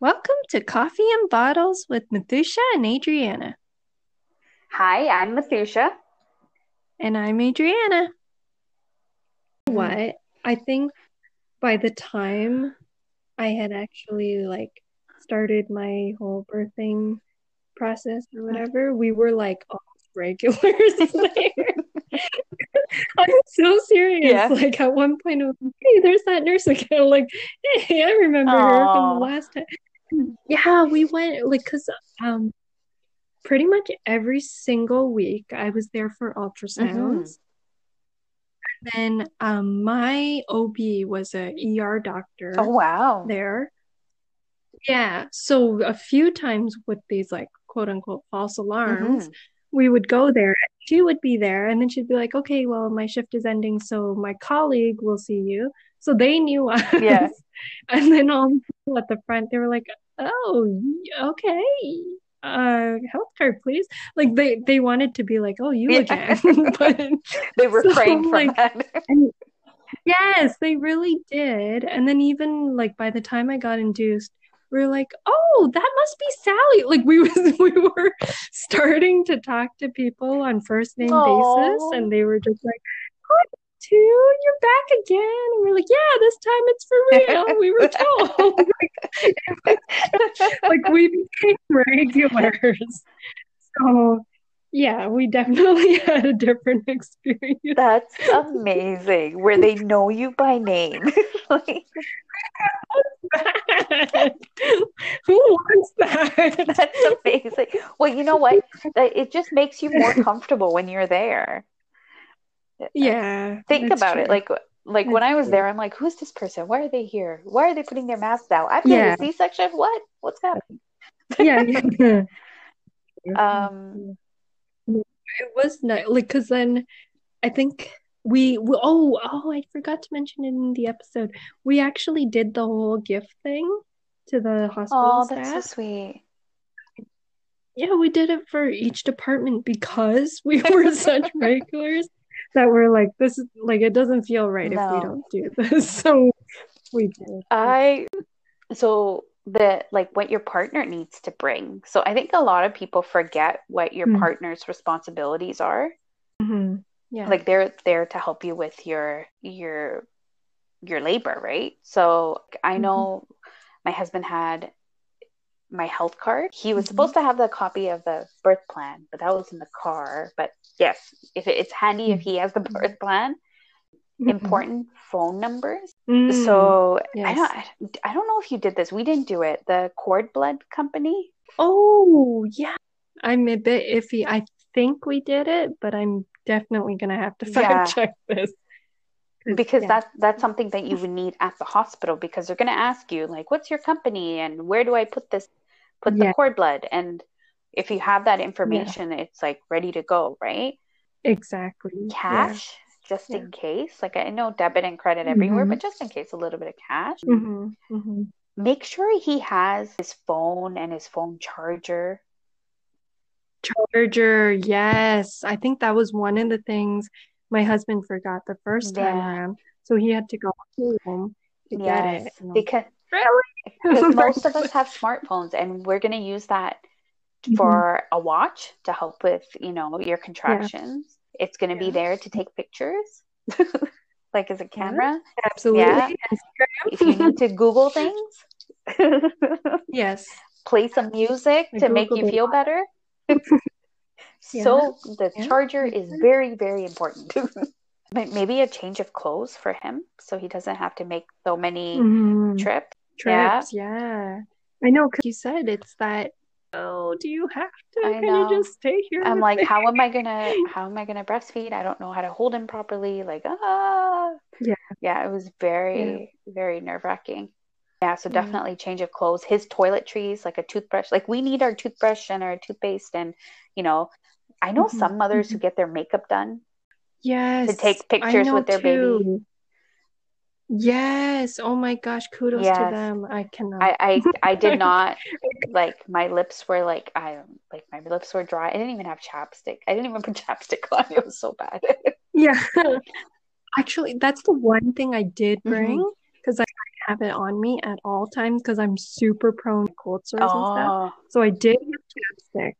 Welcome to Coffee and Bottles with Mathusha and Adriana. Hi, I'm Mathusha. And I'm Adriana. Mm-hmm. What? I think by the time I had actually like started my whole birthing process or whatever, we were like almost regulars there. I'm so serious. Yeah. Like at one point, I was like, hey, there's that nurse again. Like, hey, I remember her from the last time. Yeah, we went like because um pretty much every single week I was there for ultrasounds. And then um my OB was a ER doctor Oh, wow. there. Yeah, so a few times with these like quote unquote false alarms, Mhm. We would go there. She would be there, and then she'd be like, "Okay, well, my shift is ending, so my colleague will see you." So they knew us. Yeah. And then all the people at the front, they were like, "Oh, okay, uh, health card, please." Like they they wanted to be like, "Oh, you Yeah. again," but They were So, for like, that. and yes, they really did. And then even like by the time I got induced, we were like, "Oh, that must be Sally." Like we was we were starting to talk to people on first name basis, and they were just like, "Hi, too, you're back again." And we're like, "Yeah, this time it's for real." We were told. like, like we became regulars. So yeah, we definitely had a different experience. That's amazing. Where they know you by name. Like, Who wants that? that's amazing. Well, you know what? It just makes you more comfortable when you're there. Yeah. Think that's about it. true. Like, like when I was true. there, I'm like, who's this person? Why are they here? Why are they putting their masks? I'm getting Yeah. a C-section. What? What's happening? yeah, yeah. Um, it was nice, like, because then I think we, we, oh, oh, I forgot to mention in the episode, we actually did the whole gift thing to the hospital oh, that's so sweet. Yeah, we did it for each department because we were such regulars that we're like, this is like, it doesn't feel right if we don't do this. So we did. I so the like what your partner needs to bring. So I think a lot of people forget what your Hmm. partner's responsibilities are. Mhm. Yeah. Like they're there to help you with your your your labor, right? So I Mhm. know my husband had my health card. He was Mhm. supposed to have the copy of the birth plan, but that was in the car. But yes, if it, it's handy if he has the birth plan, important phone numbers. Mm. So I don't I don't know if you did this. We didn't do it. The cord blood company. Oh, yeah. I'm a bit iffy. I think we did it, but I'm definitely gonna have to fact Yeah. check this Because yeah. that's that's something that you would need at the hospital because they're gonna ask you like what's your company and where do I put this put the cord blood and if you have that information it's like ready to go, right? Exactly. Yeah. Cash just Yeah. in case. Like I know debit and credit everywhere, Mhm. but just in case a little bit of cash. hmm hmm Make sure he has his phone and his phone charger. Charger, yes. I think that was one of the things my husband forgot the first time around. So he had to go home to get Yes, it. Because Really? because most of us have smartphones and we're going to use that Mhm. for a watch to help with, you know, your contractions. It's going to be there to take pictures, like as a camera. Absolutely. Yeah. Instagram. If you need to Google things, Yes. play some music I to make you feel better. Yeah. So the Yeah. charger is very, very important. Maybe a change of clothes for him so he doesn't have to make so many Mhm. trips. Yeah. Trips, yeah. I know, because you said it's that, oh, do you have to? I Can know. you just stay here I'm like, me? how am I gonna how am I gonna breastfeed? I don't know how to hold him properly. Like, ah, Yeah. yeah, it was very, very nerve wracking. Yeah, so Yeah. definitely change of clothes. His toiletries, like a toothbrush. Like we need our toothbrush and our toothpaste, and you know, I know Mhm, some mothers who mm-hmm. get their makeup done. Yes, To take pictures with their baby. Yes. Oh my gosh, kudos to them. I cannot. I, I I did not like my lips were like I like my lips were dry. I didn't even have chapstick. I didn't even put chapstick on. It was so bad. Yeah. Actually, that's the one thing I did bring mm-hmm. because I have it on me at all times because I'm super prone to cold sores and stuff. Oh, So I did have chapstick.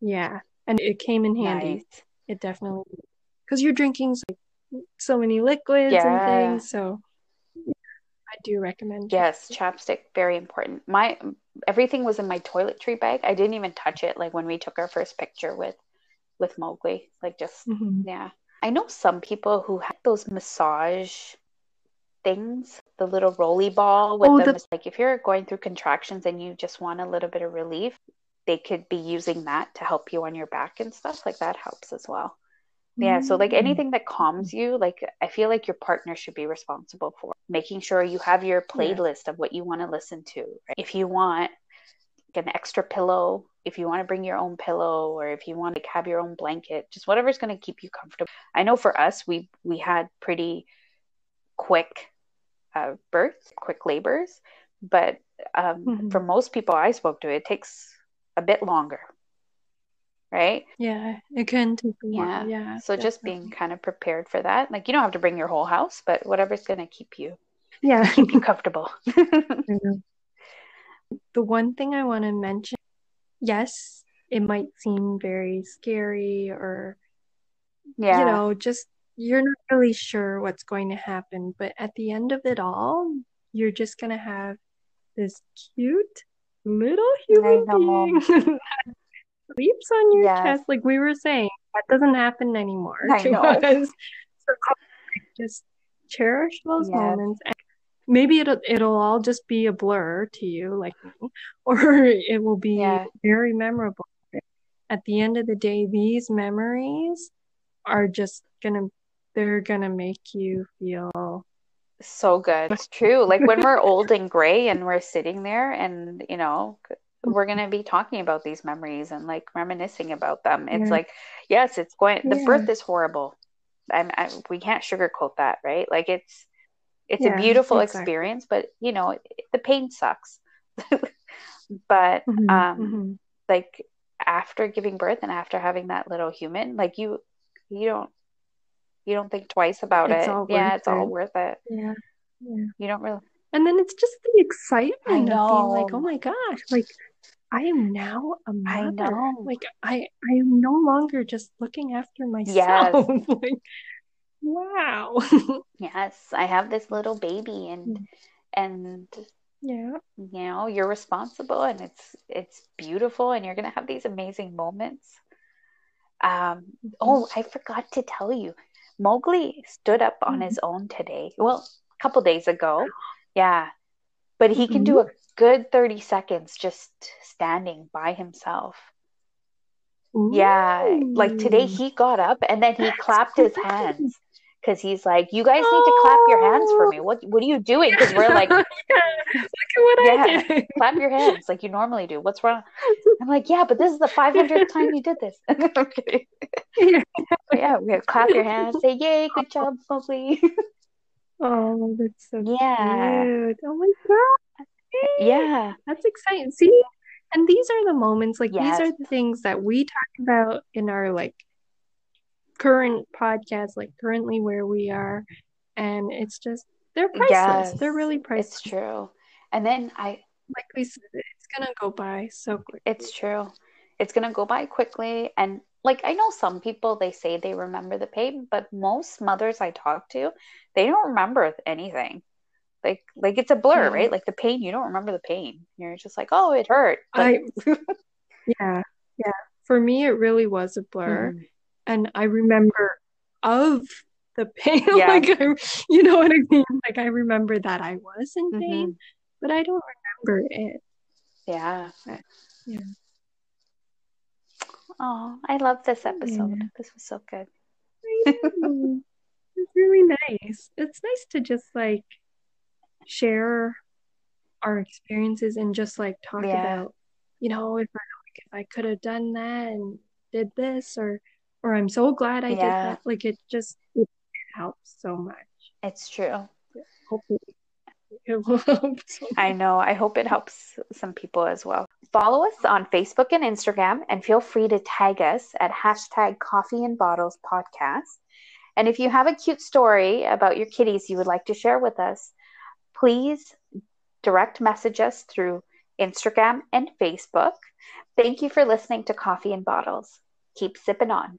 Yeah. And it came in handy. nice. It definitely because you're drinking so, so many liquids and things. So I do recommend Yes, chapstick. very important. My everything was in my toiletry bag. I didn't even touch it like when we took our first picture with with Mowgli. Like just Mhm. yeah. I know some people who have those massage things, the little roly ball with Oh, the the- like if you're going through contractions and you just want a little bit of relief, they could be using that to help you on your back and stuff. Like that helps as well. Yeah, so like Mm. anything that calms you, like I feel like your partner should be responsible for making sure you have your playlist of what you want to listen to. right? If you want like, an extra pillow, if you want to bring your own pillow, or if you want to have your own blanket, just whatever's going to keep you comfortable. I know for us, we we had pretty quick uh, births, quick labors, but um, Mhm. for most people I spoke to, it takes a bit longer, right? Yeah, it can take a Yeah. while. Yeah. So just being kind of prepared for that. Like you don't have to bring your whole house, but whatever's going to keep you Yeah. keep you comfortable. The one thing I want to mention, yes, it might seem very scary or, yeah. you know, just you're not really sure what's going to happen, but at the end of it all, you're just going to have this cute little human being that sleeps on your Yes. chest. Like we were saying, that doesn't happen anymore I to know. us. So just cherish those Yes. moments. And maybe it'll it'll all just be a blur to you, like me, or it will be Yeah. very memorable. At the end of the day, these memories are just gonna they're gonna make you feel So good. It's true. Like when we're old and gray and we're sitting there and, you know, we're going to be talking about these memories and like reminiscing about them. It's Yeah. like, yes, it's going, the Yeah. birth is horrible. I'm, I, we can't sugarcoat that, right? Like it's, it's Yeah, a beautiful exactly. experience, but you know, it, the pain sucks. but, Mhm, um, mhm. like after giving birth and after having that little human, like you, you don't, you don't think twice about It's it. Yeah, it's all worth it. yeah. Yeah. You don't really. And then it's just the excitement of being like, oh my gosh, like I am now a mother. know. Like I I am no longer just looking after myself. Like wow. Yes, I have this little baby and Mm. and yeah. you know, you're responsible and it's it's beautiful and you're gonna have these amazing moments. Um, oh, I forgot to tell you, Mowgli stood up on Mhm. his own today. Well, a couple days ago. Yeah. But he can do a good 30 seconds just standing by himself. Yeah, like today he got up and then he clapped his hands because he's like, "You guys need to clap your hands for oh. me. What what are you doing?" Because we're like, Yeah. Look at what Yeah. I did. "Clap your hands like you normally do. What's wrong?" I'm like, "Yeah, but this is the 500th time you did this." okay. Yeah. Yeah, we clap your hands, say, "Yay, good job, Mowgli." Oh, that's so yeah, cute. Oh my God. yeah, That's exciting. See, and these are the moments, like Yes. these are the things that we talk about in our like current podcast, like currently where we are, and it's just they're priceless. Yes. They're really priceless. it's true. And then I Like we said, it's gonna go by so quick. It's true. It's gonna go by quickly. And like I know some people they say they remember the pain, but most mothers I talk to, they don't remember anything. Like like it's a blur, Yeah. right? Like the pain, you don't remember the pain. You're just like, oh, it hurt. Like, Yeah, yeah. For me, it really was a blur, Mhm. And I remember of the pain. Yeah. like I, you know what I mean? Like I remember that I was in pain, Mhm. but I don't remember it. yeah. Yeah. Oh, I love this episode. Yeah. This was so good. It's really nice. It's nice to just like share our experiences and just like talk Yeah. about, you know, if I like if I could have done that and did this or or I'm so glad I did that. Like it just it helps so much. It's true. Hopefully it will help so I know. I hope it helps some people as well. Follow us on Facebook and Instagram, and feel free to tag us at hashtag Coffee and Bottles Podcast. And if you have a cute story about your kitties you would like to share with us, please direct message us through Instagram and Facebook. Thank you for listening to Coffee and Bottles. Keep sipping on.